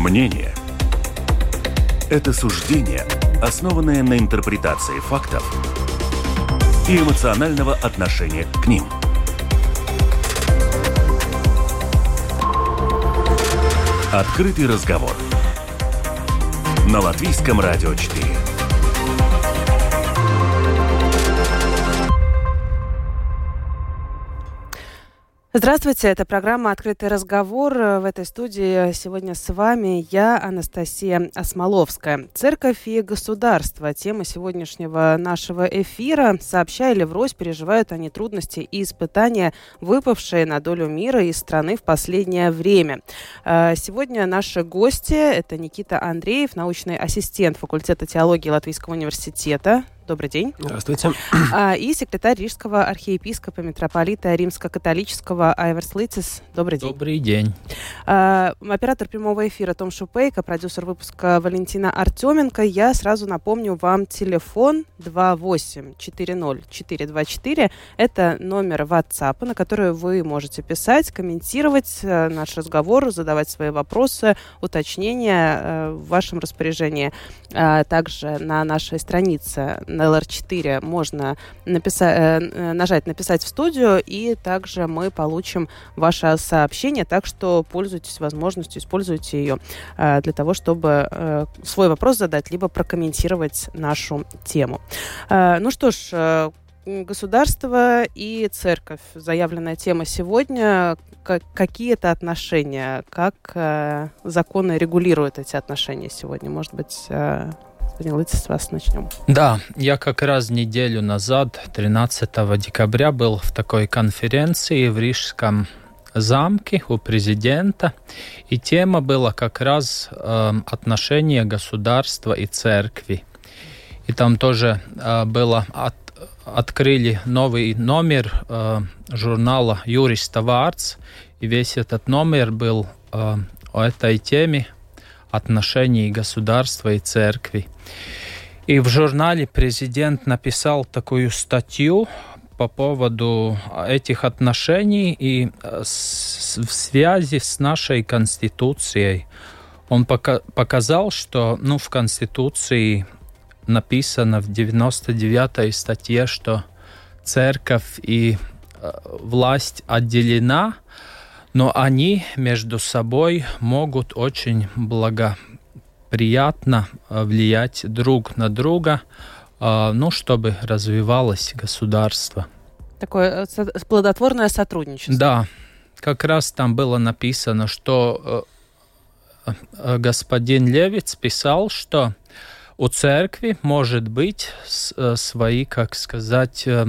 Мнение – это суждение, основанное на интерпретации фактов и эмоционального отношения к ним. Открытый разговор на Латвийском радио 4. Здравствуйте, это программа «Открытый разговор». В этой студии сегодня с вами я, Анастасия Осмоловская. Церковь и государство. Тема сегодняшнего нашего эфира. Сообща или врозь переживают они трудности и испытания, выпавшие на долю мира и страны в последнее время. А, сегодня наши гости – это Никита Андреев, научный ассистент факультета теологии Латвийского университета, Добрый день. Здравствуйте. А, и секретарь Рижского архиепископа митрополита римско-католического Айверс Лицис. Добрый день. Добрый день. А, оператор прямого эфира Том Шупейко, продюсер выпуска Валентина Артеменко. Я сразу напомню вам телефон 2840424. Это номер WhatsApp, на который вы можете писать, комментировать э, наш разговор, задавать свои вопросы, уточнения э, в вашем распоряжении. А, также на нашей странице LR4 можно написать, э, нажать «Написать в студию», и также мы получим ваше сообщение, так что пользуйтесь возможностью, используйте ее э, для того, чтобы э, свой вопрос задать, либо прокомментировать нашу тему. Ну что ж, государство и церковь. Заявленная тема сегодня. какие это отношения? Как законы регулируют эти отношения сегодня? Может быть, Лыцис, с вас начнем. Да, я как раз неделю назад, 13 декабря, был в такой конференции в Рижском замке у президента, и тема была как раз э, отношения государства и церкви. И там тоже э, было от, открыли новый номер э, журнала «Юриста Варц», и весь этот номер был э, о этой теме отношений государства и церкви. И в журнале президент написал такую статью по поводу этих отношений и э, с, в связи с нашей Конституцией. Он пока, показал, что ну, в Конституции написано в 99 статье, что церковь и э, власть отделена, но они между собой могут очень благоприятно э, влиять друг на друга, э, ну, чтобы развивалось государство. Такое э, плодотворное сотрудничество. Да, как раз там было написано, что господин Левиц писал, что у церкви может быть свои, как сказать, Э,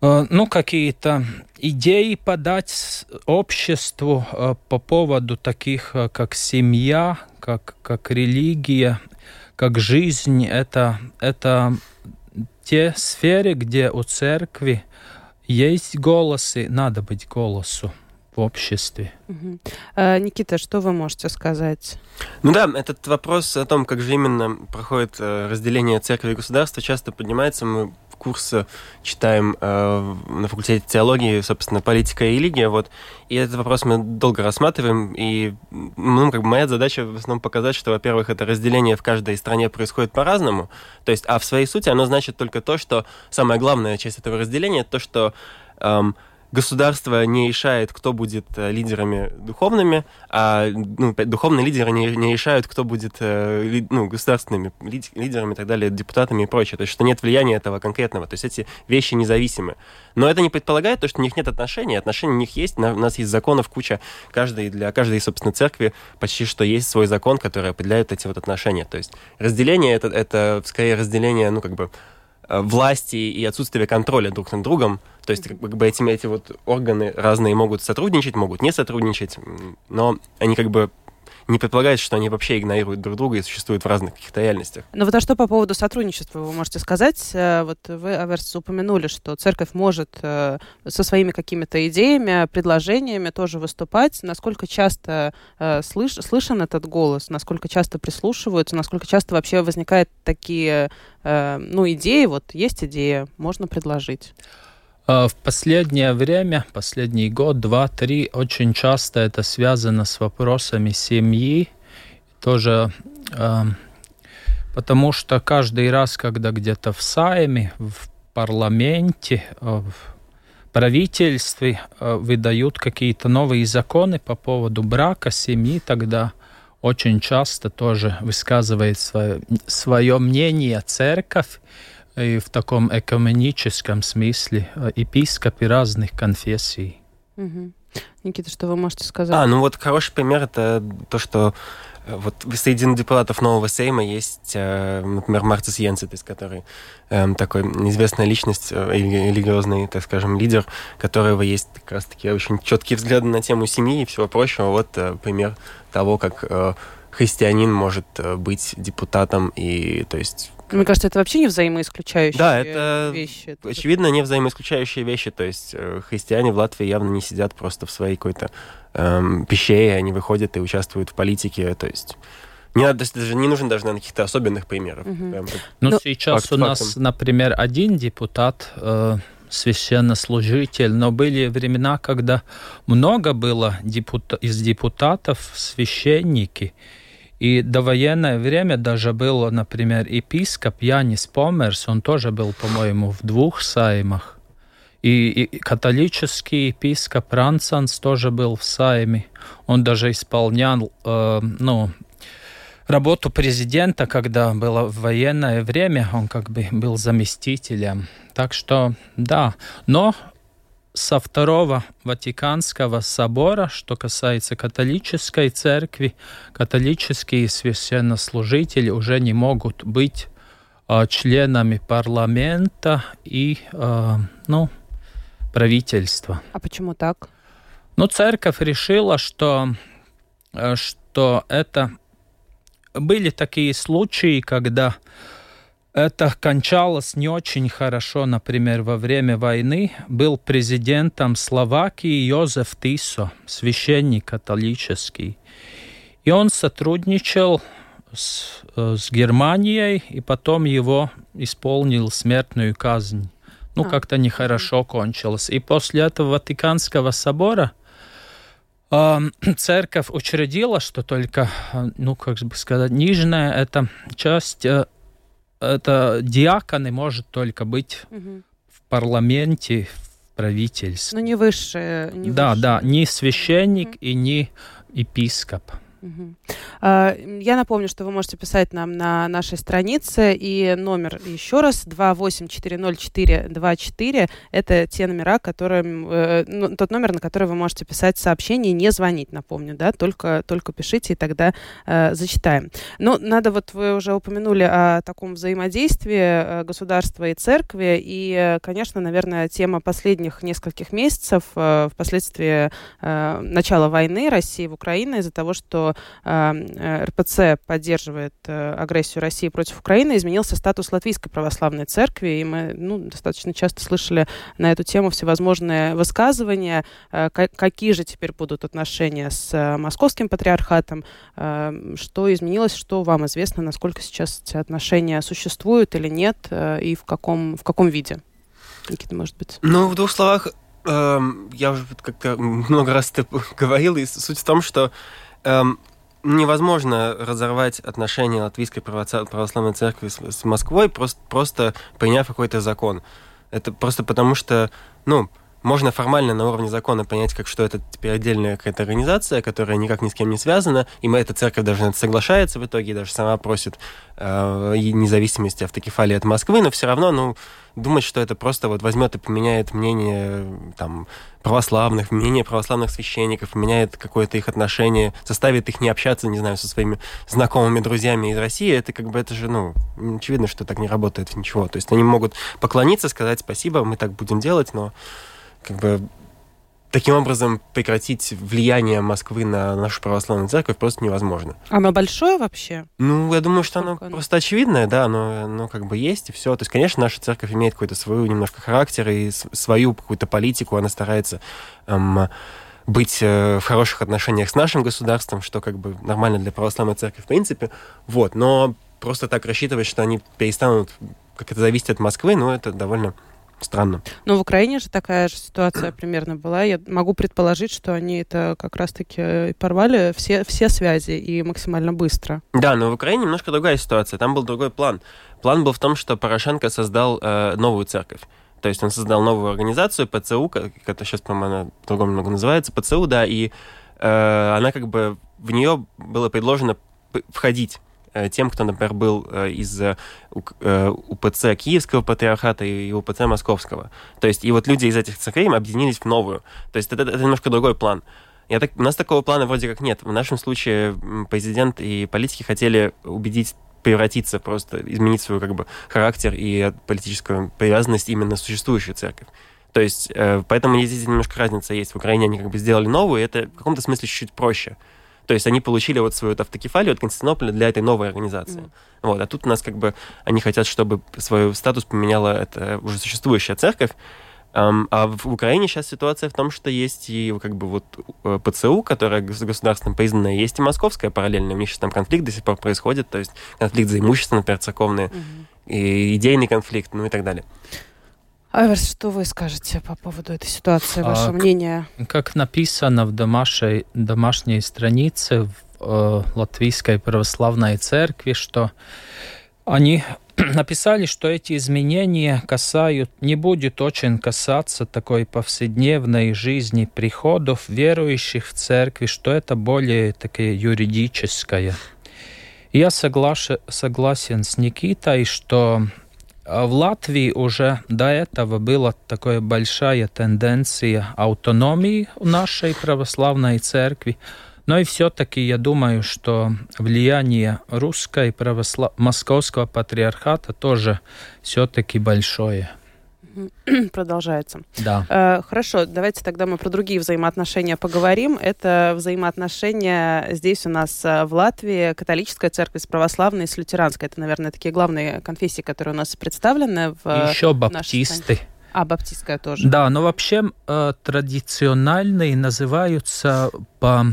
ну, какие-то идеи подать обществу э, по поводу таких, э, как семья, как, как религия, как жизнь. Это, это те сферы, где у церкви есть голосы, надо быть голосу в обществе. Угу. А, Никита, что вы можете сказать? Ну да, этот вопрос о том, как же именно проходит разделение церкви и государства, часто поднимается. Мы курса читаем э, на факультете теологии, собственно, политика и религия, вот, и этот вопрос мы долго рассматриваем, и, ну, как бы моя задача в основном показать, что, во-первых, это разделение в каждой стране происходит по-разному, то есть, а в своей сути оно значит только то, что самая главная часть этого разделения, то, что эм, государство не решает, кто будет э, лидерами духовными, а ну, духовные лидеры не, не решают, кто будет э, ли, ну, государственными лидерами и так далее, депутатами и прочее. То есть, что нет влияния этого конкретного. То есть, эти вещи независимы. Но это не предполагает то, что у них нет отношений. Отношения у них есть. У нас есть законов куча. Каждый, для каждой, собственно, церкви почти что есть свой закон, который определяет эти вот отношения. То есть, разделение это, это скорее разделение, ну, как бы, власти и отсутствие контроля друг над другом. То есть, как бы эти, эти вот органы разные могут сотрудничать, могут не сотрудничать, но они как бы не предполагает, что они вообще игнорируют друг друга и существуют в разных каких-то реальностях. Ну вот а что по поводу сотрудничества вы можете сказать? Э, вот вы, Аверс, упомянули, что церковь может э, со своими какими-то идеями, предложениями тоже выступать. Насколько часто э, слыш, слышен этот голос? Насколько часто прислушиваются? Насколько часто вообще возникают такие ну, идеи? Вот есть идея, можно предложить. А, в последнее время, последний год, два, три, очень часто это связано с вопросами семьи, тоже э, потому что каждый раз, когда где-то в Сайме, в парламенте, э, в правительстве э, выдают какие-то новые законы по поводу брака, семьи, тогда очень часто тоже высказывает свое, свое мнение церковь, и в таком экуменическом смысле э, епископы разных конфессий. Угу. Никита, что вы можете сказать? А, ну вот хороший пример это то, что э, вот среди депутатов нового Сейма есть, э, например, Марцис Йенсетис, который эм, такой известная личность, религиозный, так скажем, лидер, у которого есть как раз-таки очень четкие взгляды на тему семьи и всего прочего. Вот пример того, как христианин может быть депутатом и, то есть, мне кажется, это вообще не взаимоисключающие да, это вещи. Это очевидно не взаимоисключающие вещи. То есть э, христиане в Латвии явно не сидят просто в своей какой-то эм, пещере, они выходят и участвуют в политике. То есть не, надо, даже, не нужно даже, наверное, каких-то особенных примеров. Угу. Прям, ну, сейчас факт, у нас, фактом. например, один депутат, э, священнослужитель, но были времена, когда много было депута из депутатов священники, и довоенное время даже был, например, епископ Янис Померс, он тоже был, по-моему, в двух саймах. И, и католический епископ Рансанс тоже был в сайме. Он даже исполнял, э, ну, работу президента, когда было военное время, он как бы был заместителем. Так что, да. Но со Второго Ватиканского собора, что касается католической церкви, католические священнослужители уже не могут быть э, членами парламента и э, ну, правительства. А почему так? Ну, церковь решила, что, э, что это были такие случаи, когда это кончалось не очень хорошо, например, во время войны был президентом Словакии Йозеф Тисо, священник католический. И он сотрудничал с, э, с Германией, и потом его исполнил смертную казнь. Ну, а. как-то нехорошо кончилось. И после этого Ватиканского собора э, церковь учредила, что только, э, ну, как бы сказать, нижняя эта часть э, это диаконы может только быть угу. в парламенте, в правительстве. Но ну, не выше. Не да, выше. да, не священник угу. и не епископ. А, я напомню, что вы можете писать нам на нашей странице, и номер еще раз 2840424. Это те номера, которые, э, ну, тот номер, на который вы можете писать сообщение, не звонить, напомню, да, только, только пишите, и тогда э, зачитаем. Ну, надо, вот вы уже упомянули о таком взаимодействии э, государства и церкви, и, э, конечно, наверное, тема последних нескольких месяцев, э, впоследствии э, начала войны России в Украине, из-за того, что э, РПЦ поддерживает э, агрессию России против Украины, изменился статус Латвийской православной церкви, и мы ну, достаточно часто слышали на эту тему всевозможные высказывания, э, какие же теперь будут отношения с э, московским патриархатом, э, что изменилось, что вам известно, насколько сейчас эти отношения существуют или нет, э, и в каком, в каком виде? Никита, может быть? Ну, в двух словах, э, я уже как-то много раз это говорил, и суть в том, что эм, невозможно разорвать отношения Латвийской православной церкви с, с Москвой, просто, просто приняв какой-то закон. Это просто потому что, ну, можно формально на уровне закона понять, как что это теперь отдельная какая-то организация, которая никак ни с кем не связана, и мы, эта церковь даже соглашается в итоге, даже сама просит э, независимости автокефалии от Москвы, но все равно, ну, думать, что это просто вот возьмет и поменяет мнение там, православных, мнение православных священников, меняет какое-то их отношение, заставит их не общаться, не знаю, со своими знакомыми друзьями из России, это как бы, это же, ну, очевидно, что так не работает ничего. То есть они могут поклониться, сказать спасибо, мы так будем делать, но как бы таким образом прекратить влияние Москвы на нашу православную церковь просто невозможно. Оно большое вообще? Ну, я думаю, что оно, оно просто очевидное, да, оно, оно как бы есть и все. То есть, конечно, наша церковь имеет какой-то свой немножко характер и свою какую-то политику, она старается эм, быть э, в хороших отношениях с нашим государством, что как бы нормально для православной церкви в принципе. Вот, но просто так рассчитывать, что они перестанут как это зависит от Москвы, ну, это довольно странно. Но в Украине же такая же ситуация примерно была. Я могу предположить, что они это как раз-таки порвали все, все связи и максимально быстро. Да, но в Украине немножко другая ситуация. Там был другой план. План был в том, что Порошенко создал э, новую церковь. То есть он создал новую организацию, ПЦУ, как это сейчас, по-моему, она по-другому много называется, ПЦУ, да, и э, она как бы, в нее было предложено входить э, тем, кто, например, был э, из э, УПЦ Киевского патриархата и УПЦ Московского. То есть и вот люди из этих церквей объединились в новую. То есть это, это немножко другой план. Я так, у нас такого плана вроде как нет. В нашем случае президент и политики хотели убедить превратиться, просто изменить свой как бы характер и политическую привязанность именно существующей церковь. То есть, э, поэтому здесь немножко разница есть. В Украине они как бы сделали новую, и это в каком-то смысле чуть-чуть проще. То есть они получили вот свою вот автокефалию от Константинополя для этой новой организации. Mm. Вот. А тут у нас как бы они хотят, чтобы свой статус поменяла эта уже существующая церковь, а в Украине сейчас ситуация в том, что есть и как бы вот э, ПЦУ, которая государством признанная, есть и московская параллельно. У них сейчас там конфликт до сих пор происходит, то есть конфликт за имущество, например, церковное, угу. и идейный конфликт, ну и так далее. Аверс, что вы скажете по поводу этой ситуации, ваше а, мнение? Как написано в домашней, домашней странице в э, Латвийской православной церкви, что они написали, что эти изменения касают, не будет очень касаться такой повседневной жизни приходов верующих в церкви, что это более такое юридическое. Я соглаш, согласен с Никитой, что в Латвии уже до этого была такая большая тенденция автономии в нашей православной церкви. Но и все-таки я думаю, что влияние русской православ... московского патриархата тоже все-таки большое. Продолжается. Да. Э, хорошо, давайте тогда мы про другие взаимоотношения поговорим. Это взаимоотношения здесь у нас э, в Латвии католическая церковь с православной с лютеранской. Это, наверное, такие главные конфессии, которые у нас представлены в Еще баптисты. А, баптистская тоже. Да, но вообще э, традициональные называются по,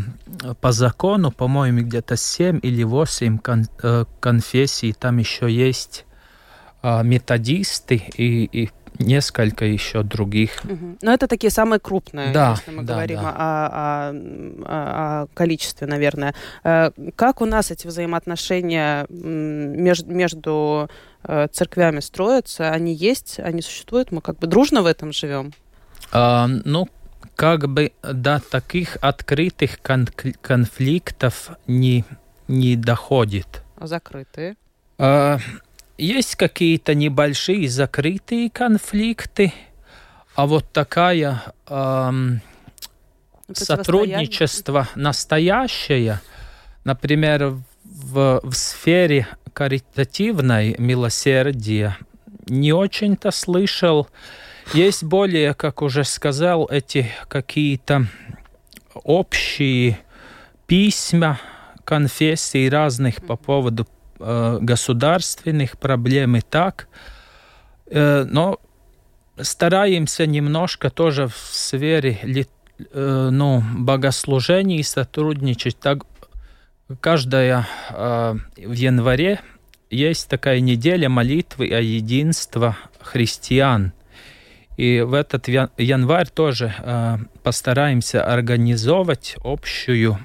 по закону, по-моему, где-то 7 или 8 кон, э, конфессий. Там еще есть э, методисты и, и несколько еще других. Угу. Но это такие самые крупные, да, если мы да, говорим да. О, о, о количестве, наверное. Э, как у нас эти взаимоотношения между, между Э, церквями строятся, они есть, они существуют, мы как бы дружно в этом живем? А, ну, как бы до таких открытых кон конфликтов не, не доходит. А закрытые? А, есть какие-то небольшие закрытые конфликты, а вот такая а, сотрудничество настоящее, например, в, в сфере каритативной милосердия не очень-то слышал. Есть более, как уже сказал, эти какие-то общие письма конфессий разных по поводу государственных проблем и так. Э, но стараемся немножко тоже в сфере э, ну, богослужений сотрудничать так, каждая э, в январе есть такая неделя молитвы о единстве христиан. И в этот январь тоже э, постараемся организовать общую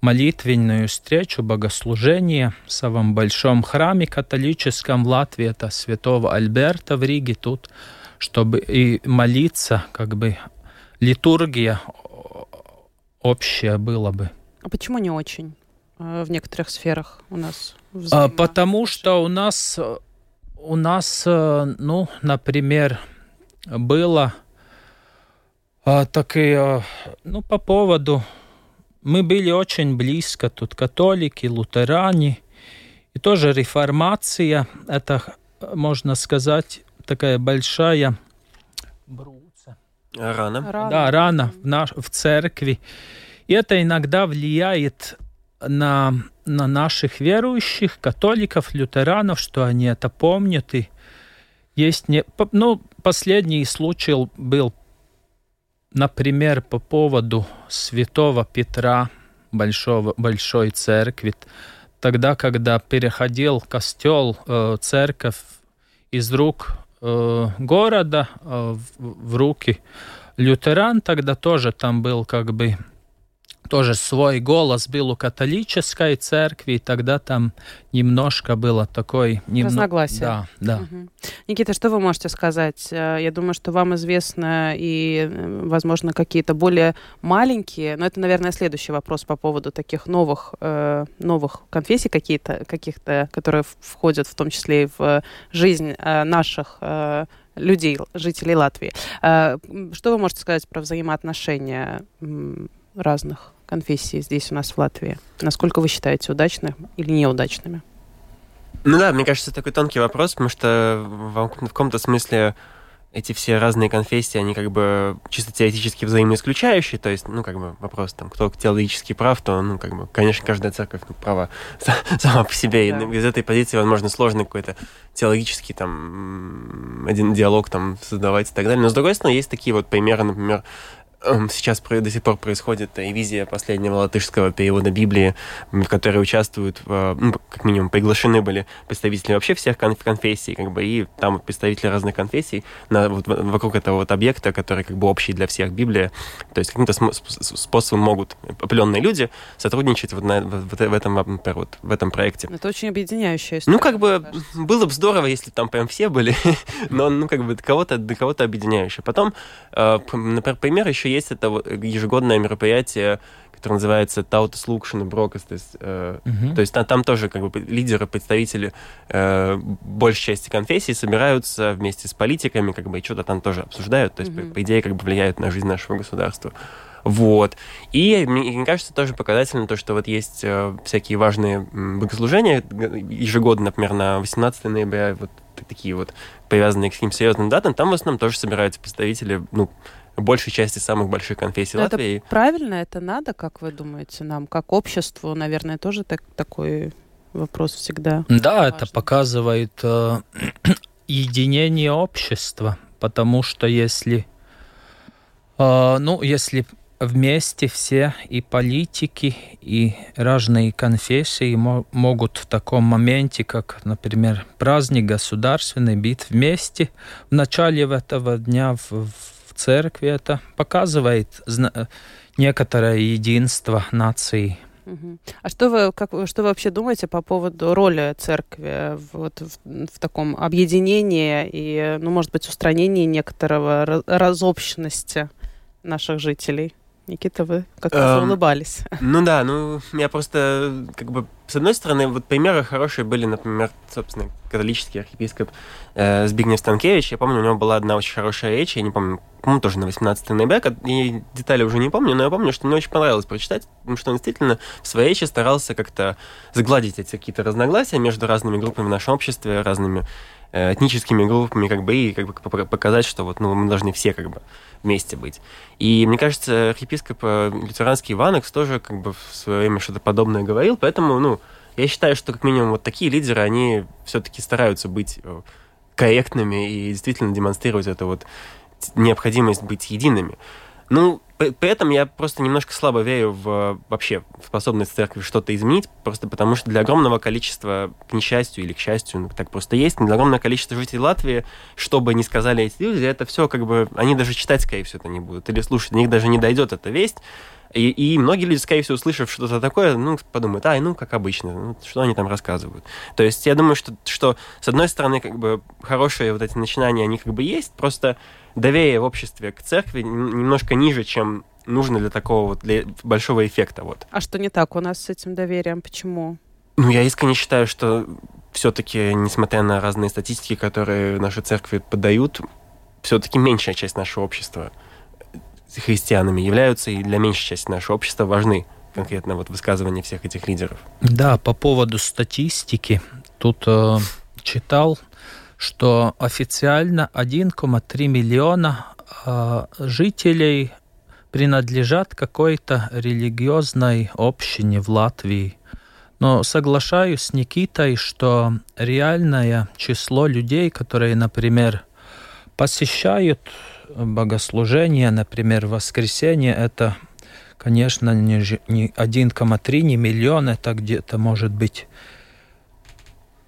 молитвенную встречу, богослужение в самом большом храме католическом в Латвии, это святого Альберта в Риге тут, чтобы и молиться, как бы литургия общая была бы. А почему не очень? Э, в некоторых сферах у нас? А, потому что у нас, у нас, э, ну, например, было а, так и, ну, по поводу, мы были очень близко, тут католики, лютеране, и тоже реформация, это, можно сказать, такая большая Рана. рана. Да, рана в, наш, в церкви. И это иногда влияет на, на наших верующих, католиков, лютеранов, что они это помнят. И есть не... Ну, последний случай был, например, по поводу святого Петра, большого, большой церкви. Тогда, когда переходил костел, э, церковь из рук э, города э, в, в руки лютеран, тогда тоже там был как бы тоже свой голос был у католической церкви, и тогда там немножко было такой... Немно... Разногласие. Да, да. Угу. Никита, что вы можете сказать? Э, я думаю, что вам известно и, э, возможно, какие-то более маленькие, но это, наверное, следующий вопрос по поводу таких новых, э, новых конфессий какие-то, каких-то, которые входят в том числе и в жизнь наших людей, жителей Латвии. Что вы можете сказать про взаимоотношения разных конфессий здесь у нас в Латвии? Насколько вы считаете удачными или неудачными? Ну да, мне кажется, такой тонкий вопрос, потому что в, каком-то смысле эти все разные конфессии, они как бы чисто теоретически взаимоисключающие, то есть, ну, как бы вопрос там, кто теологически прав, то, ну, как бы, конечно, каждая церковь ну, права сама по себе, да. и из этой позиции, возможно, сложно какой-то теологический там один диалог там создавать и так далее, но, с другой стороны, есть такие вот примеры, например, сейчас до сих пор происходит ревизия последнего латышского перевода Библии, в которой участвуют, ну, как минимум, приглашены были представители вообще всех конфессий, как бы, и там представители разных конфессий на, вот, вокруг этого вот объекта, который как бы общий для всех Библия. То есть каким-то способом могут определенные люди сотрудничать вот, на, вот в, этом, например, вот в этом проекте. Это очень объединяющая история. Ну, как бы, было бы здорово, если там прям все были, но, ну, как бы, кого-то кого-то объединяющее. Потом, э, например, пример еще еще есть это ежегодное мероприятие, которое называется Таутас Лукшин и. То есть, э, uh-huh. то есть там, там тоже как бы лидеры, представители э, большей части конфессий собираются вместе с политиками, как бы и что-то там тоже обсуждают. То есть, uh-huh. по, по идее, как бы влияют на жизнь нашего государства. Вот. И мне, мне кажется, тоже показательно то, что вот есть э, всякие важные богослужения ежегодно, например, на 18 ноября, вот такие вот привязанные к каким-то серьезным датам, там в основном тоже собираются представители, ну, большей части самых больших конфессий Но Латвии. Это правильно, это надо, как вы думаете, нам, как обществу, наверное, тоже так, такой вопрос всегда. Да, важный. это показывает э, единение общества, потому что если, э, ну, если вместе все и политики, и разные конфессии могут в таком моменте, как, например, праздник государственный, быть вместе в начале этого дня в, в церкви это показывает некоторое единство нации. А что вы, как, что вы вообще думаете по поводу роли церкви вот, в, в таком объединении и, ну, может быть, устранении некоторого разобщенности наших жителей? Никита, вы как-то эм, улыбались. Ну да, ну я просто как бы с одной стороны, вот примеры хорошие были, например, собственно, католический архиепископ э, Збигнев Станкевич. Я помню, у него была одна очень хорошая речь, я не помню, по-моему, тоже на 18 ноября, и детали уже не помню, но я помню, что мне очень понравилось прочитать, потому что он действительно в своей речи старался как-то сгладить эти какие-то разногласия между разными группами в нашем обществе, разными э, этническими группами, как бы, и как бы показать, что вот, ну, мы должны все как бы вместе быть. И мне кажется, архиепископ э, лютеранский Иванекс тоже как бы в свое время что-то подобное говорил, поэтому, ну, я считаю, что как минимум вот такие лидеры, они все-таки стараются быть э, корректными и действительно демонстрировать эту вот необходимость быть едиными. Ну, при этом я просто немножко слабо верю в вообще в способность церкви что-то изменить, просто потому что для огромного количества, к несчастью или к счастью, ну, так просто есть, для огромного количества жителей Латвии, что бы ни сказали эти люди, это все как бы, они даже читать, скорее всего, это не будут, или слушать, до них даже не дойдет эта весть, и, и многие люди, скорее всего, услышав что-то такое, ну, подумают, ай, ну, как обычно, ну, что они там рассказывают. То есть я думаю, что, что, с одной стороны, как бы, хорошие вот эти начинания, они как бы есть, просто доверие в обществе к церкви немножко ниже, чем нужно для такого вот, для большого эффекта. Вот. А что не так у нас с этим доверием? Почему? Ну, я искренне считаю, что все-таки, несмотря на разные статистики, которые наши церкви подают, все-таки меньшая часть нашего общества христианами являются, и для меньшей части нашего общества важны конкретно вот высказывания всех этих лидеров. Да, по поводу статистики, тут э, читал, что официально 1,3 миллиона э, жителей принадлежат какой-то религиозной общине в Латвии. Но соглашаюсь с Никитой, что реальное число людей, которые, например, посещают богослужение, например, воскресенье, это, конечно, не 1,3, не миллион, это где-то может быть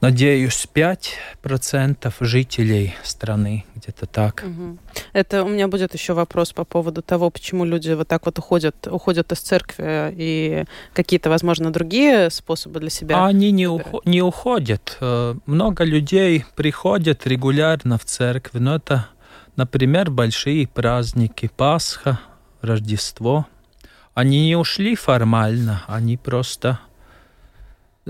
надеюсь, 5% жителей страны, где-то так. Угу. Это у меня будет еще вопрос по поводу того, почему люди вот так вот уходят, уходят из церкви и какие-то, возможно, другие способы для себя. Они не, ухо- не уходят. Э, много людей приходят регулярно в церковь, но это, например, большие праздники, Пасха, Рождество. Они не ушли формально, они просто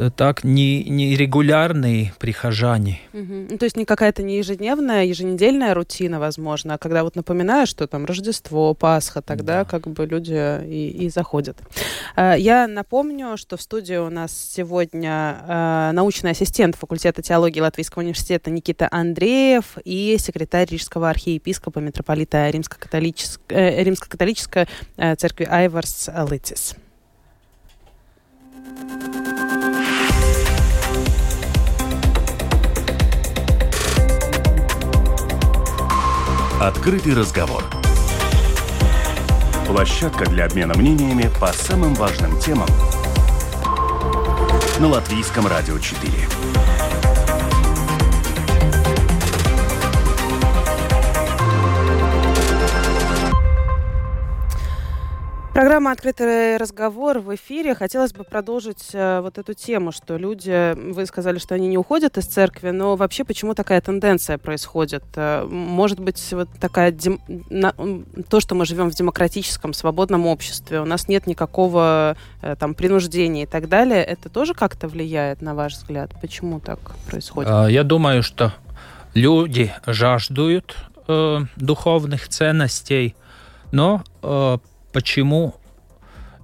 так не, не регулярные прихожане. Угу. То есть не какая-то не ежедневная, еженедельная рутина, возможно, а когда вот напоминаешь, что там Рождество, Пасха, тогда да. как бы люди и, и заходят. Э, я напомню, что в студии у нас сегодня э, научный ассистент факультета теологии Латвийского университета Никита Андреев и секретарь Рижского архиепископа митрополита Римско-католической, Римско-католической церкви Айварс Лытис. Открытый разговор. Площадка для обмена мнениями по самым важным темам на Латвийском радио 4. Программа «Открытый разговор» в эфире. Хотелось бы продолжить э, вот эту тему, что люди, вы сказали, что они не уходят из церкви, но вообще почему такая тенденция происходит? Э, может быть, вот такая дем... на... то, что мы живем в демократическом, свободном обществе, у нас нет никакого э, там принуждения и так далее, это тоже как-то влияет, на ваш взгляд? Почему так происходит? А, я думаю, что люди жаждут э, духовных ценностей, но э, Почему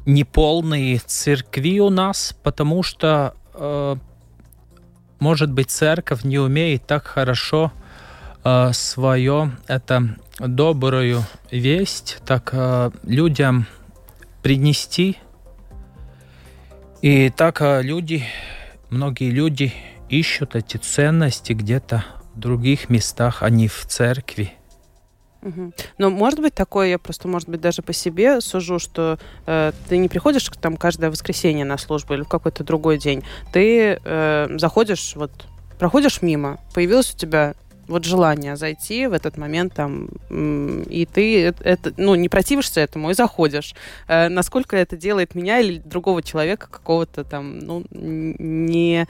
неполные церкви у нас? Потому что, э, может быть, церковь не умеет так хорошо э, свое, это добрую весть, так э, людям принести. И так э, люди, многие люди ищут эти ценности где-то в других местах, а не в церкви. Угу. Но может быть такое, я просто, может быть, даже по себе сужу, что э, ты не приходишь там каждое воскресенье на службу или в какой-то другой день. Ты э, заходишь, вот, проходишь мимо, появилось у тебя вот желание зайти в этот момент там, и ты это, ну, не противишься этому и заходишь. Э, насколько это делает меня или другого человека какого-то там, ну, не,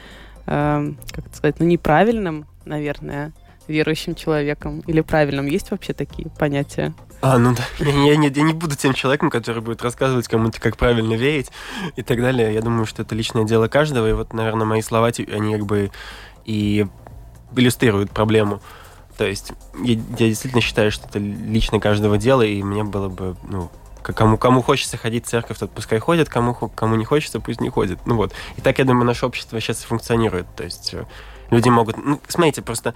э, как это сказать, ну, неправильным, наверное, верующим человеком или правильным? Есть вообще такие понятия? А, ну да. Я, я, я не буду тем человеком, который будет рассказывать кому-то, как правильно верить и так далее. Я думаю, что это личное дело каждого. И вот, наверное, мои слова, они как бы и иллюстрируют проблему. То есть я, я действительно считаю, что это лично каждого дело, и мне было бы, ну, кому, кому хочется ходить в церковь, тот пускай ходит, кому, кому не хочется, пусть не ходит. Ну вот. И так, я думаю, наше общество сейчас функционирует. То есть э, люди могут... Ну, смотрите, просто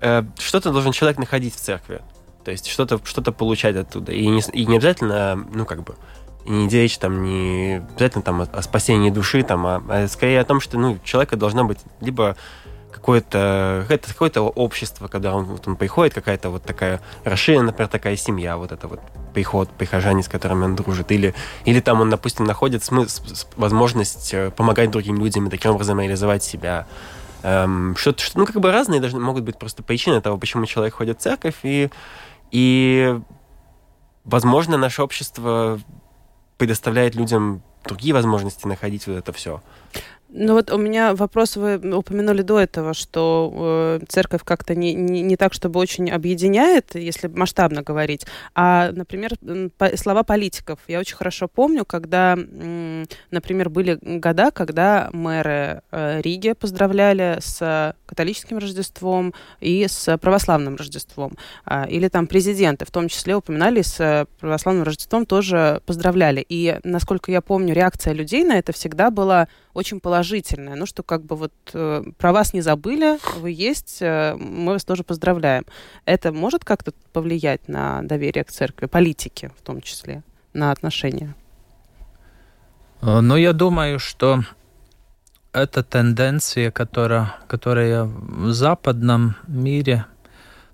э, что-то должен человек находить в церкви. То есть что-то что получать оттуда. И не, и не обязательно, ну, как бы, не речь там не обязательно там о, о спасении души, там, а, а скорее о том, что ну, человека должно быть либо какое-то какое какое-то общество, когда он, вот он приходит, какая-то вот такая расширенная, например, такая семья, вот это вот приход, прихожане, с которыми он дружит, или, или там он, допустим, находит смысл, возможность э, помогать другим людям и таким образом реализовать себя эм, что-то, что, ну, как бы разные должны, могут быть просто причины того, почему человек ходит в церковь, и, и возможно, наше общество предоставляет людям другие возможности находить вот это все. Ну вот у меня вопрос, вы упомянули до этого, что э, церковь как-то не, не, не так, чтобы очень объединяет, если масштабно говорить, а, например, по, слова политиков. Я очень хорошо помню, когда, э, например, были года, когда мэры э, Риги поздравляли с католическим Рождеством и с православным Рождеством. Э, или там президенты в том числе упоминали с православным Рождеством тоже поздравляли. И, насколько я помню, реакция людей на это всегда была очень положительное. Ну, что как бы вот э, про вас не забыли, вы есть, э, мы вас тоже поздравляем. Это может как-то повлиять на доверие к церкви, политике в том числе, на отношения? Э, ну, я думаю, что это тенденция, которая, которая в западном мире,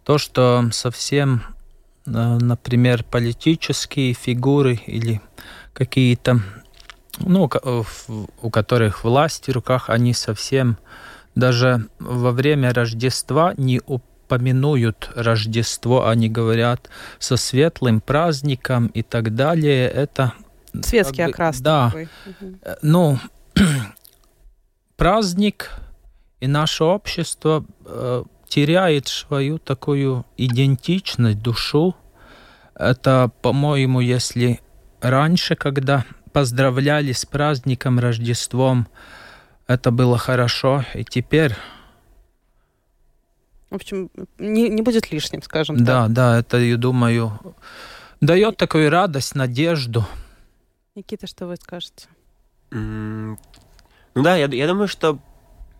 то, что совсем, э, например, политические фигуры или какие-то ну, э, у которых власть в руках, они совсем даже во время Рождества не упомянут Рождество, они говорят со светлым праздником и так далее. Это Светский как бы, окрас. Да. Такой. Ну, праздник и наше общество э, теряет свою такую идентичность, душу. Это, по-моему, если раньше, когда поздравляли с праздником Рождеством, это было хорошо, и теперь... В общем, не, не будет лишним, скажем да, так. Да, да, это, я думаю, дает такую радость, надежду. Никита, что вы скажете? Mm, ну да, я, я думаю, что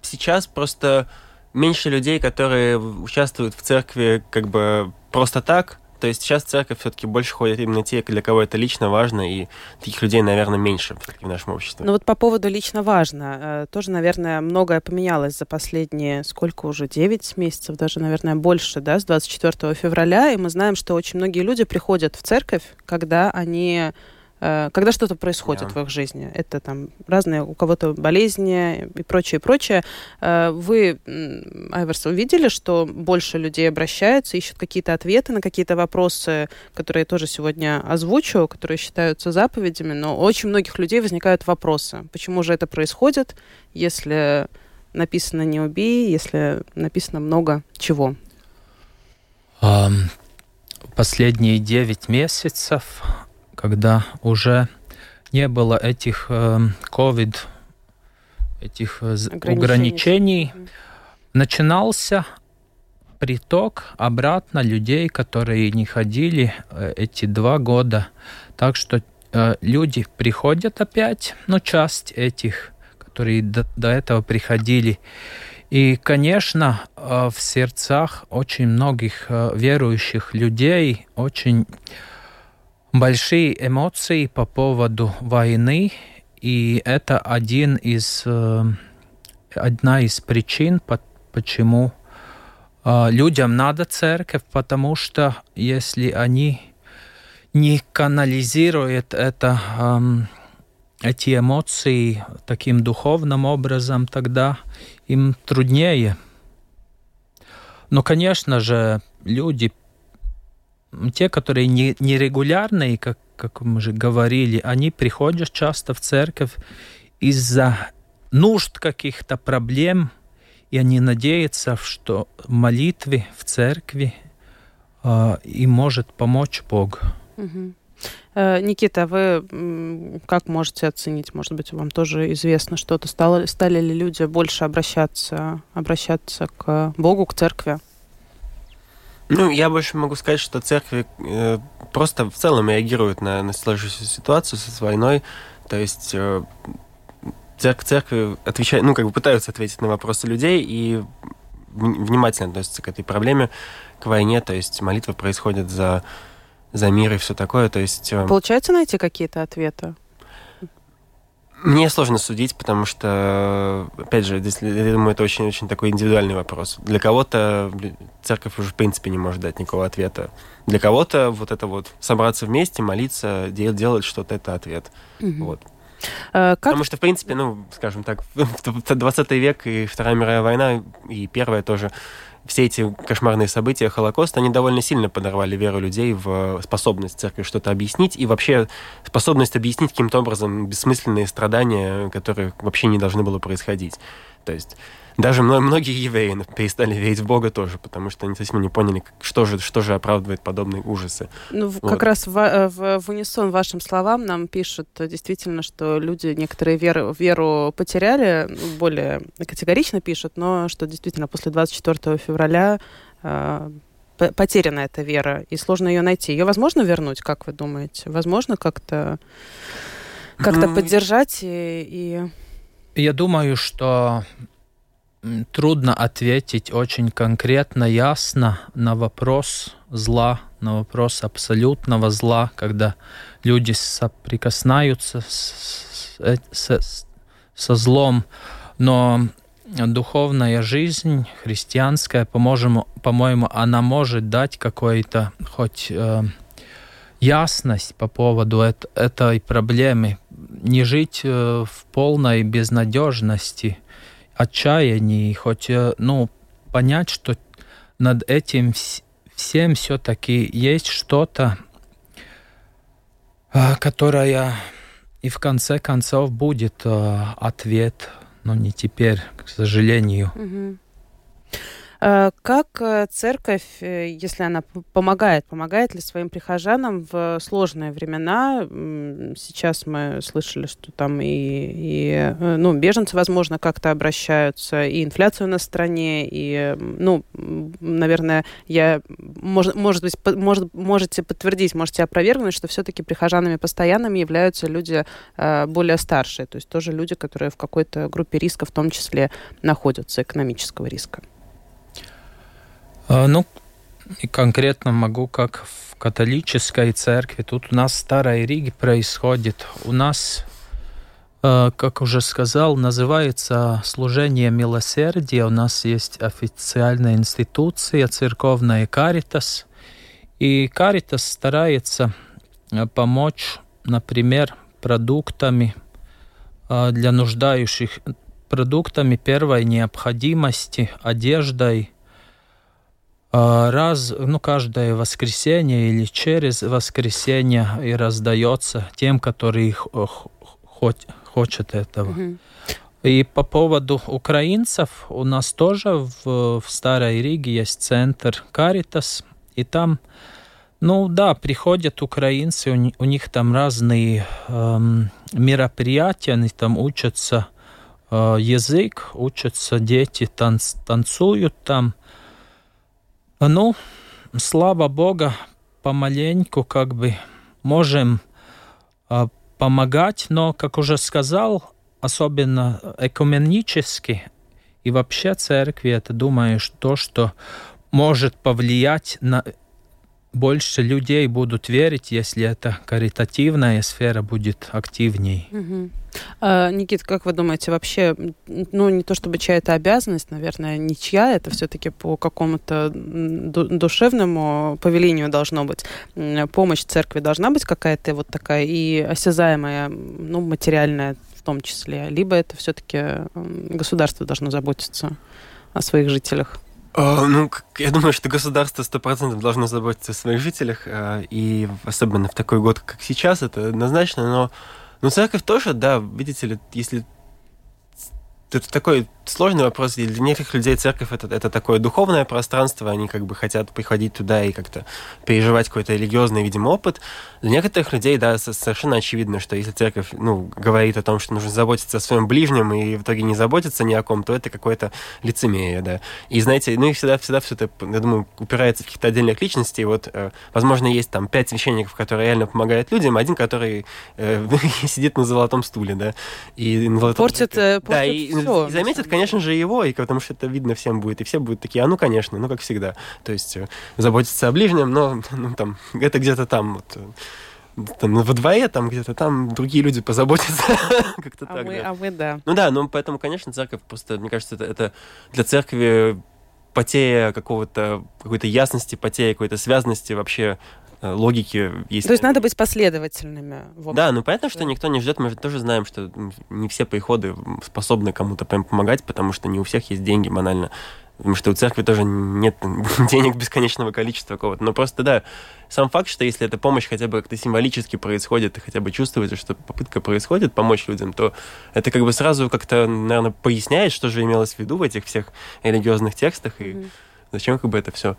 сейчас просто меньше людей, которые участвуют в церкви как бы просто так. То есть сейчас церковь все-таки больше ходят именно те, для кого это лично важно, и таких людей, наверное, меньше в нашем обществе. Ну вот по поводу лично важно, э, тоже, наверное, многое поменялось за последние, сколько уже, 9 месяцев, даже, наверное, больше, да, с 24 февраля, и мы знаем, что очень многие люди приходят в церковь, когда они когда что-то происходит yeah. в их жизни. Это там разные, у кого-то болезни и прочее, прочее. Э, вы, Айверс, увидели, что больше людей обращаются, ищут какие-то ответы на какие-то вопросы, которые я тоже сегодня озвучу, которые считаются заповедями, но у очень многих людей возникают вопросы. Почему же это происходит, если написано «не убей», если написано много чего? Um, последние девять месяцев когда уже не было этих э, этих э, ограничений, ограничений начинался приток обратно людей, которые не ходили э, эти два года. Так что э, люди приходят опять, но часть этих, которые до, до этого приходили. И, конечно, э, в сердцах очень многих э, верующих людей очень большие эмоции по поводу войны, и это один из, э, одна из причин, почему э, людям надо церковь, потому что если они не канализируют это, эм, эти эмоции таким духовным образом, тогда им труднее. Но, конечно же, люди те, которые не, нерегулярные, как, как мы уже говорили, они приходят часто в церковь из-за нужд каких-то проблем, и они надеются, что в молитве в церкви э, им может помочь Бог. Угу. Никита, вы как можете оценить, может быть, вам тоже известно что-то, стало, стали ли люди больше обращаться, обращаться к Богу, к церкви? Ну, я больше могу сказать, что церкви э, просто в целом реагируют на, на сложившуюся ситуацию с войной. То есть э, церк, церкви отвечают, ну, как бы пытаются ответить на вопросы людей и внимательно относятся к этой проблеме, к войне. То есть молитвы происходят за, за мир и все такое. То есть... Э, Получается найти какие-то ответы? Мне сложно судить, потому что, опять же, здесь, я думаю, это очень-очень такой индивидуальный вопрос. Для кого-то церковь уже, в принципе, не может дать никакого ответа. Для кого-то вот это вот собраться вместе, молиться, делать что-то, это ответ. Угу. Вот. А, как... Потому что, в принципе, ну, скажем так, 20 век и Вторая мировая война, и Первая тоже, все эти кошмарные события Холокоста, они довольно сильно подорвали веру людей в способность церкви что-то объяснить и вообще способность объяснить каким-то образом бессмысленные страдания, которые вообще не должны было происходить. То есть даже многие евреи перестали верить в Бога тоже, потому что они совсем не поняли, что же, что же оправдывает подобные ужасы. Ну, вот. как раз в, э, в, в унисон вашим словам нам пишут э, действительно, что люди некоторые веру, веру потеряли, ну, более категорично пишут, но что действительно после 24 февраля э, потеряна эта вера, и сложно ее найти. Ее возможно вернуть, как вы думаете? Возможно как-то как-то ну, поддержать и, и... Я думаю, что трудно ответить очень конкретно, ясно на вопрос зла, на вопрос абсолютного зла, когда люди соприкасаются с, с, со злом. Но духовная жизнь христианская, по-моему, по она может дать какой-то хоть э, ясность по поводу эт этой проблемы. Не жить э, в полной безнадежности – отчаянии, хоть, ну, понять, что над этим всем все-таки есть что-то, которое и в конце концов будет ответ, но не теперь, к сожалению. Угу. Э, как э, церковь, э, если она помогает, помогает ли своим прихожанам в сложные времена? Сейчас мы слышали, что там и, и ну, беженцы, возможно, как-то обращаются, и инфляцию на стране, и, ну, наверное, я, может, может быть, может, можете подтвердить, можете опровергнуть, что все-таки прихожанами постоянными являются люди более старшие, то есть тоже люди, которые в какой-то группе риска в том числе находятся, экономического риска. А, ну, конкретно могу, как в католической церкви. Тут у нас в Старой Риге происходит. У нас, а, как уже сказал, называется служение милосердия. У нас есть официальная институция, церковная Каритас. И Каритас старается а, помочь, например, продуктами для нуждающих, продуктами первой необходимости, одеждой – раз, ну, каждое воскресенье или через воскресенье и раздается тем, которые хоть, хочет этого. Mm-hmm. И по поводу украинцев, у нас тоже в, в Старой Риге есть центр Каритас, и там, ну да, приходят украинцы, у, у них там разные эм, мероприятия, они там учатся э, язык, учатся дети, танц, танцуют там – ну, слава Богу, помаленьку как бы можем э, помогать, но, как уже сказал, особенно экуменически и вообще церкви, это, думаю, то, что может повлиять на больше людей будут верить, если эта каритативная сфера будет активней. А, Никит, как вы думаете, вообще, ну, не то чтобы чья-то обязанность, наверное, не чья, это все-таки по какому-то душевному повелению должно быть. Помощь церкви должна быть какая-то вот такая и осязаемая, ну, материальная в том числе, либо это все-таки государство должно заботиться о своих жителях? Uh, ну, я думаю, что государство сто процентов должно заботиться о своих жителях, uh, и особенно в такой год, как сейчас, это однозначно, но, но церковь тоже, да, видите ли, если это такой сложный вопрос. Для некоторых людей церковь это, это такое духовное пространство, они как бы хотят приходить туда и как-то переживать какой-то религиозный, видимо, опыт. Для некоторых людей, да, совершенно очевидно, что если церковь, ну, говорит о том, что нужно заботиться о своем ближнем и в итоге не заботиться ни о ком, то это какое-то лицемерие, да. И знаете, ну и всегда, всегда все это, я думаю, упирается в каких-то отдельных личностей. Вот, э, возможно, есть там пять священников, которые реально помогают людям, один, который э, сидит на золотом стуле, да. И на золотом... Портит, э, портит да, и, все, и заметит, конечно же, его, и потому что это видно всем будет, и все будут такие, а ну, конечно, ну, как всегда. То есть э, заботиться о ближнем, но ну, там, это где-то там, вот, э, там, во дворе, там где-то там другие люди позаботятся. Как-то а так, вы, да. А вы, да. Ну да, ну поэтому, конечно, церковь просто, мне кажется, это, это для церкви потеря какого-то, какой-то ясности, потеря какой-то связанности вообще логики есть. То есть надо быть последовательными. Да, ну понятно, что никто не ждет. Мы же тоже знаем, что не все приходы способны кому-то прям помогать, потому что не у всех есть деньги банально. Потому что у церкви тоже нет денег бесконечного количества какого-то. Но просто, да, сам факт, что если эта помощь хотя бы как-то символически происходит, и хотя бы чувствуется, что попытка происходит помочь людям, то это как бы сразу как-то, наверное, поясняет, что же имелось в виду в этих всех религиозных текстах, и mm-hmm. зачем как бы это все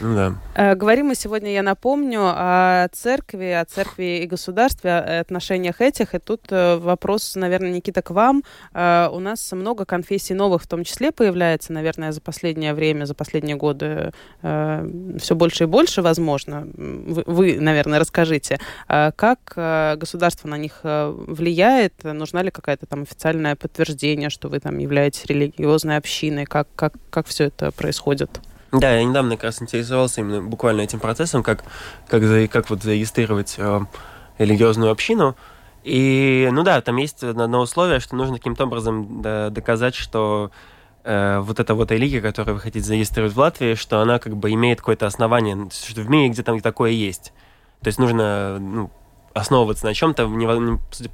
да. Э, говорим мы сегодня, я напомню, о церкви, о церкви и государстве, о отношениях этих. И тут э, вопрос, наверное, Никита, к вам. Э, у нас много конфессий новых в том числе появляется, наверное, за последнее время, за последние годы все больше и больше, возможно. Вы наверное, расскажите, как государство на них влияет? Нужна ли какая-то там официальное подтверждение, что вы там являетесь религиозной общиной? Как, как, как все это происходит? Да, я недавно как раз интересовался именно буквально этим процессом, как, как, как вот зарегистрировать э, религиозную общину. И, ну да, там есть одно условие, что нужно каким-то образом да, доказать, что э, вот эта вот религия, которую вы хотите зарегистрировать в Латвии, что она как бы имеет какое-то основание, что в мире где там такое есть. То есть нужно ну, основываться на чем-то,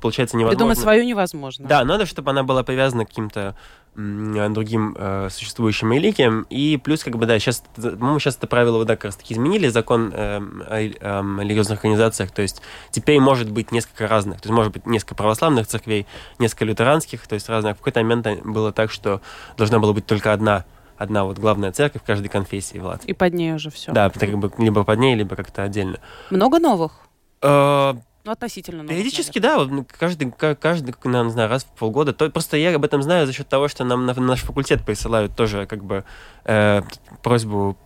получается невозможно. Придумать свою невозможно. Да, надо, чтобы она была привязана к каким-то другим э, существующим религиям. И плюс, как бы, да, сейчас, мы сейчас это правило вот так как раз таки изменили, закон э, о, о религиозных организациях, то есть теперь может быть несколько разных, то есть может быть несколько православных церквей, несколько лютеранских, то есть разных. В какой-то момент было так, что должна была быть только одна одна вот главная церковь в каждой конфессии в Латвии. И под ней уже все. Да, это как бы либо под ней, либо как-то отдельно. Много новых? Э, ну, относительно новых, Периодически, наверное. да. Ну, каждый, каждый, не знаю, раз в полгода. То, просто я об этом знаю за счет того, что нам на, наш факультет присылают тоже как бы э, просьбу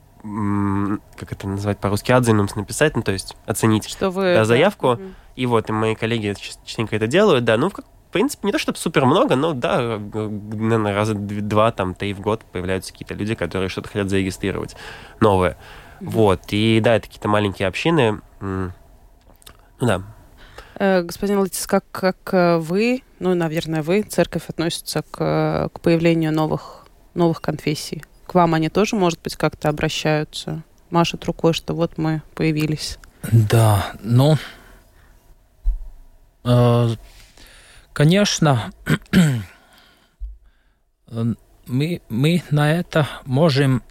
как это назвать по-русски, адзинумс написать, ну, то есть оценить что вы... да, заявку. Да. И вот, и мои коллеги частенько это делают, да. Ну, в, в принципе, не то чтобы супер много, но да, наверное, раза два, там, три в год появляются какие-то люди, которые что-то хотят зарегистрировать новое. Mm-hmm. Вот. И да, это какие-то маленькие общины. Ну да, господин Латис, как, как э, вы, ну, наверное, вы, церковь относится к, к появлению новых, новых конфессий? К вам они тоже, может быть, как-то обращаются? Машут рукой, что вот мы появились. Да, ну, э, конечно, мы, мы на это можем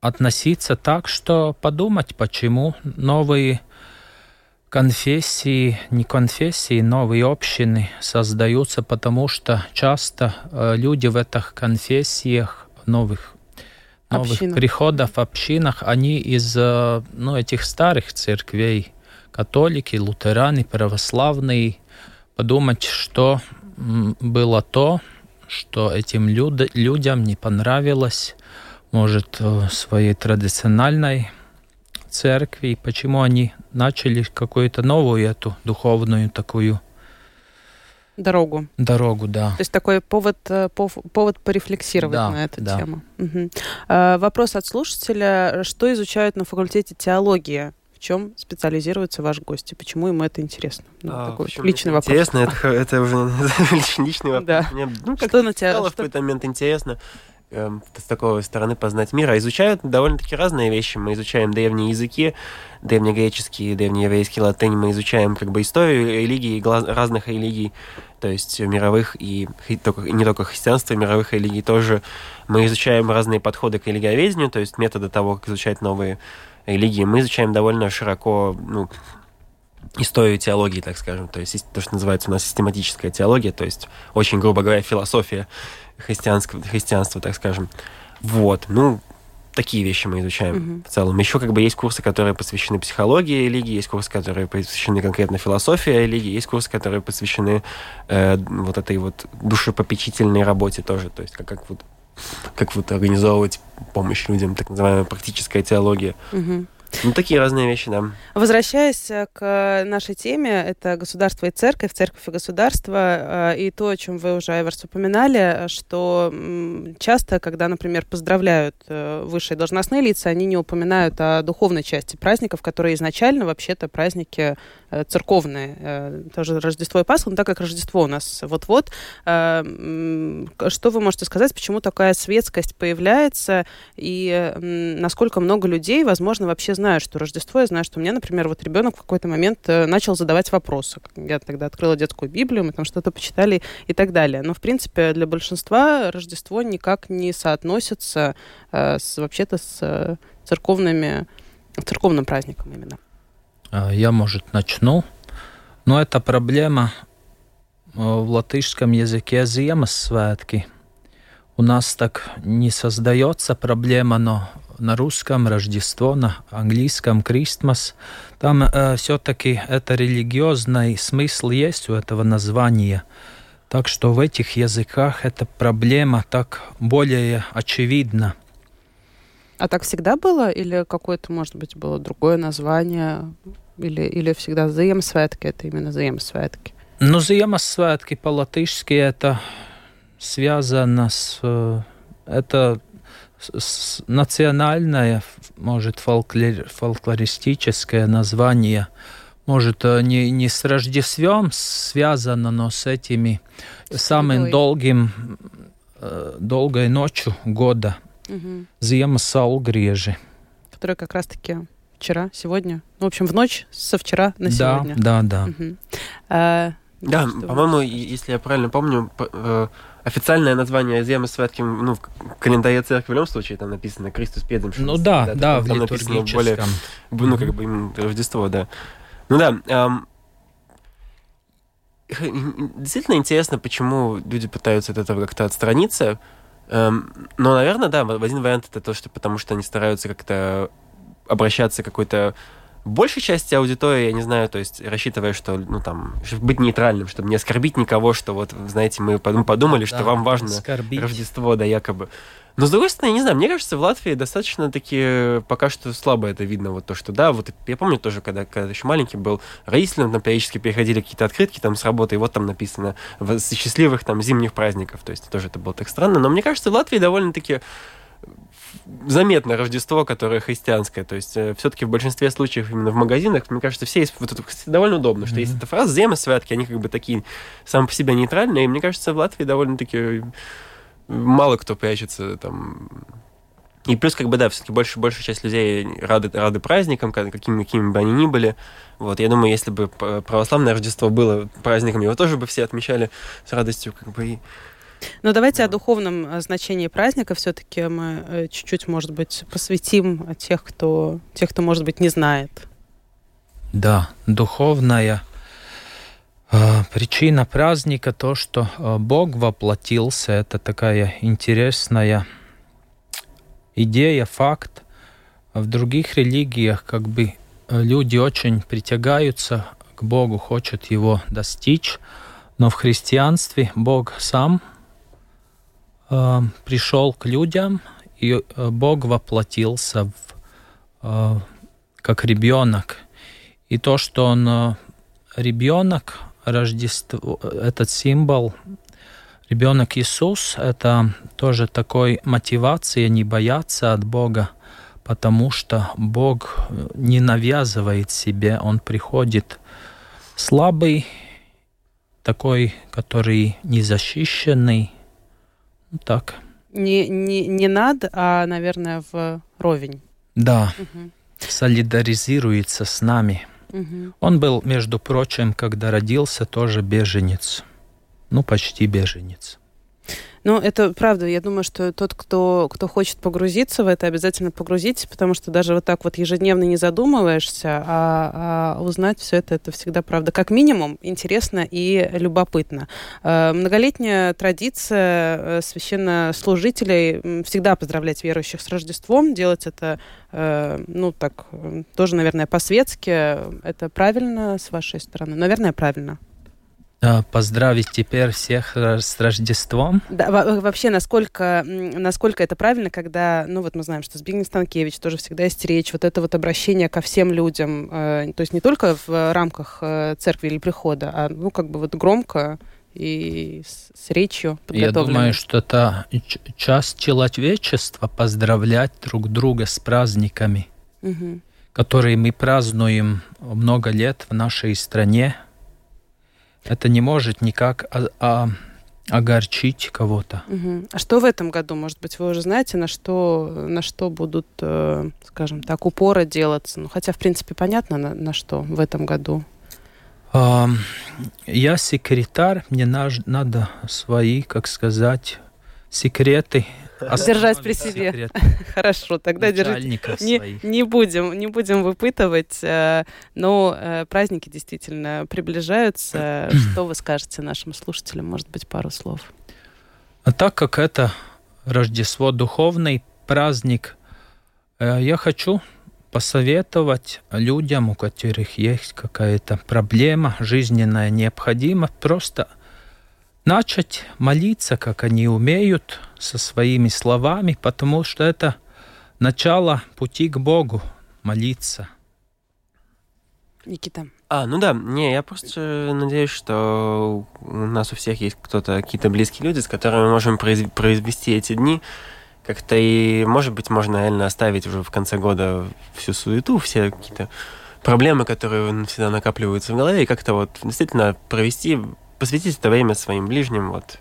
относиться так, что подумать, почему новые конфессии, не конфессии, новые общины создаются, потому что часто э, люди в этих конфессиях, новых, новых Община. приходов, общинах, они из э, ну, этих старых церквей, католики, лютеране, православные, подумать, что было то, что этим люд, людям не понравилось, может, э, своей традиционной церкви, почему они начали какую-то новую эту духовную такую Дорогу. Дорогу, да. То есть такой повод, э, повод порефлексировать да, на эту да. тему. Угу. вопрос от слушателя. Что изучают на факультете теологии? В чем специализируется ваш гость? И почему ему это интересно? Ну, а, такой личный вопрос. Интересно, это, это уже личный вопрос. Да. Мне, ну, как что на тебя, стало что... в какой-то момент интересно. Эм, с такой стороны познать мир, а изучают довольно-таки разные вещи. Мы изучаем древние языки, древнегреческий, древнееврейский, латынь, мы изучаем как бы историю религий, разных религий, то есть мировых и не только христианства, мировых религий тоже. Мы изучаем разные подходы к религиоведению, то есть методы того, как изучать новые религии. Мы изучаем довольно широко, ну, историю теологии, так скажем, то есть то, что называется у нас систематическая теология, то есть очень грубо говоря философия христианского, христианства, так скажем. Вот, ну, такие вещи мы изучаем mm-hmm. в целом. Еще как бы есть курсы, которые посвящены психологии религии, есть курсы, которые посвящены конкретно философии религии, есть курсы, которые посвящены э, вот этой вот душепопечительной работе тоже, то есть как, как вот как вот организовывать помощь людям, так называемая практическая теология. Mm-hmm. Ну, такие разные вещи, да. Возвращаясь э, к нашей теме, это государство и церковь, церковь и государство, э, и то, о чем вы уже, Айварс, упоминали, что часто, когда, например, поздравляют э, высшие должностные лица, они не упоминают о духовной части праздников, которые изначально вообще-то праздники церковные, тоже Рождество и Пасха, но так как Рождество у нас вот-вот, что вы можете сказать, почему такая светскость появляется, и насколько много людей, возможно, вообще знаю, что Рождество, я знаю, что у меня, например, вот ребенок в какой-то момент э, начал задавать вопросы. Я тогда открыла детскую Библию, мы там что-то почитали и так далее. Но, в принципе, для большинства Рождество никак не соотносится э, с, вообще-то с э, церковными, церковным праздником именно. А, я, может, начну. Но это проблема в латышском языке Ziemassvētki. У нас так не создается проблема, но на русском Рождество, на английском Christmas. Там э, все-таки это религиозный смысл есть у этого названия. Так что в этих языках эта проблема так более очевидна. А так всегда было? Или какое-то, может быть, было другое название? Или, или всегда Ziemassvētki, это именно Ziemassvētki? Ну, Ziemassvētki по-латышски это связано с... Э, это национальное, может, фольклор, фольклористическое название, может, э, не, не с Рождеством связано, но с этими с самым долгим, э, долгой ночью года. Угу. Зима Саулгрежи. Которая как раз-таки вчера, сегодня. Ну, в общем, в ночь со вчера на сегодня. Да, да, да. Угу. А, Да, по-моему, если я правильно помню, э, официальное название Земы Святки, ну, в календаре церкви в любом случае там написано Кристус Педем. Ну да, да, в там написано более, ну, как бы Рождество, да. Ну да, х- действительно интересно, почему люди пытаются от этого как-то отстраниться. Эм, Но, наверное, да, один вариант это то, что потому что они стараются как-то обращаться к какой-то большей части аудитории, я не знаю, то есть рассчитывая, что, ну, там, быть нейтральным, чтобы не оскорбить никого, что вот, знаете, мы подум- подумали, что Да, вам важно оскорбить. Рождество, да, якобы. Но, с другой стороны, я не знаю, мне кажется, в Латвии достаточно таки пока что слабо это видно, вот то, что, да, вот я помню тоже, когда, когда еще маленький был, родителям там периодически приходили какие-то открытки там с работы, и вот там написано счастливых там зимних праздников, то есть тоже это было так странно, но мне кажется, в Латвии довольно-таки заметно Рождество, которое христианское. То есть все-таки в большинстве случаев именно в магазинах, мне кажется, все есть... Вот это, кстати, довольно удобно, что Мгм. есть эта фраза «Зема святки», они как бы такие сам по себе нейтральные. И мне кажется, в Латвии довольно-таки мало кто прячется там... И плюс, как бы, да, все-таки больше, большая часть людей рады, рады праздникам, ка- какими, какими бы они ни были. Вот, я думаю, если бы православное Рождество было праздником, его тоже бы все отмечали с радостью, как бы, и Но давайте о духовном э, значении праздника все-таки мы э, чуть-чуть, может быть, посвятим э, тех, кто, тех, кто, может быть, не знает. Да, духовная причина праздника то, что Бог воплотился. Это такая интересная идея, факт. В других религиях как бы люди очень притягаются к Богу, хотят его достичь, но в христианстве Бог сам пришел к людям, и э, Бог воплотился в, э, как ребенок. И то, что он э, ребенок, Рождество, этот символ, ребенок Иисус, это тоже такой мотивация не бояться от Бога, потому что Бог э, не навязывает себе, Он приходит слабый, такой, который незащищенный. Так, Не, не, не над, а, наверное, в ровень. да, Мгм. солидаризируется с нами. Мгм. Он был, между прочим, когда родился, тоже беженец. Ну, почти беженец. Ну, это правда. Я думаю, что тот, кто, кто хочет погрузиться в это, обязательно погрузитесь, потому что даже вот так вот ежедневно не задумываешься, а, а узнать все это, это всегда, правда, как минимум интересно и любопытно. Э, Многолетняя традиция э, священнослужителей всегда поздравлять верующих с Рождеством, делать это, э, ну, так, тоже, наверное, по-светски. Это правильно с вашей стороны? Наверное, правильно. А, Поздравить теперь всех э, с Рождеством. Да, во- вообще, насколько, насколько это правильно, когда, ну вот мы знаем, что Збигнев Станкевич тоже всегда есть речь, вот это вот обращение ко всем людям, э, то есть не только в рамках э, церкви или прихода, а ну как бы вот громко и с, с речью Я думаю, что это ч- часть человечества поздравлять друг друга с праздниками, Мгм. которые мы празднуем много лет в нашей стране. Это не может никак а- а- огорчить кого-то. Мгм. А что в этом году, может быть, вы уже знаете, на что, на что будут, э, скажем так, упоры делаться? Ну, хотя, в принципе, понятно, на, на что в этом году. Ам, Я секретарь, мне наж- надо свои, как сказать, секреты. Держать при себе. Хорошо, тогда держите Не, не будем, не будем выпытывать, э, но э, праздники действительно приближаются. Что вы скажете нашим слушателям? Может быть, пару слов. А так как это Рождество духовный праздник, э, я хочу посоветовать людям, у которых есть какая-то проблема, жизненная необходимость, просто начать молиться, как они умеют, со своими словами, потому что это начало пути к Богу, молиться. Никита. А, ну да, не, я просто надеюсь, что у нас у всех есть кто-то, какие-то близкие люди, с которыми мы можем произв- произвести эти дни. Как-то и, может быть, можно реально оставить уже в конце года всю суету, все какие-то проблемы, которые всегда накапливаются в голове, и как-то вот действительно провести, посвятить это время своим ближним, вот,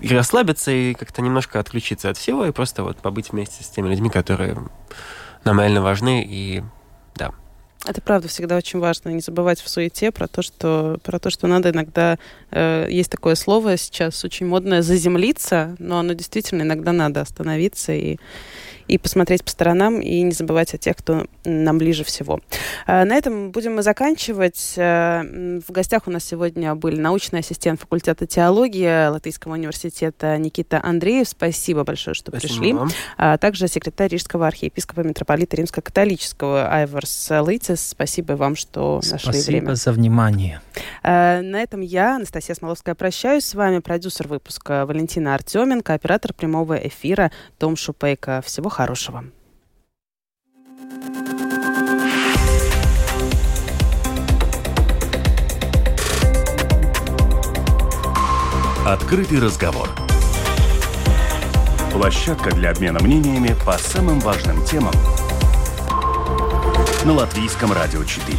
и расслабиться, и как-то немножко отключиться от всего, и просто вот побыть вместе с теми людьми, которые нам реально важны, и Это правда всегда очень важно, не забывать в суете про то, что, про то, что надо иногда, э, есть такое слово сейчас очень модное, заземлиться, но оно действительно иногда надо остановиться и и посмотреть по сторонам, и не забывать о тех, кто нам ближе всего. А, на этом будем мы заканчивать. Э, в гостях у нас сегодня были научный ассистент факультета теологии Латвийского университета Никита Андреев. Спасибо большое, что Спасибо пришли. Вам. А также секретарь Рижского архиепископа митрополита Римско-католического Айварс Лейцес. Спасибо вам, что нашли Спасибо время. Спасибо за внимание. А, на этом я, Анастасия Смоловская, прощаюсь с вами. Продюсер выпуска Валентина Артеменко, оператор прямого эфира Том Шупейко. Всего хорошего хорошего. Открытый разговор. Площадка для обмена мнениями по самым важным темам на Латвийском радио 4.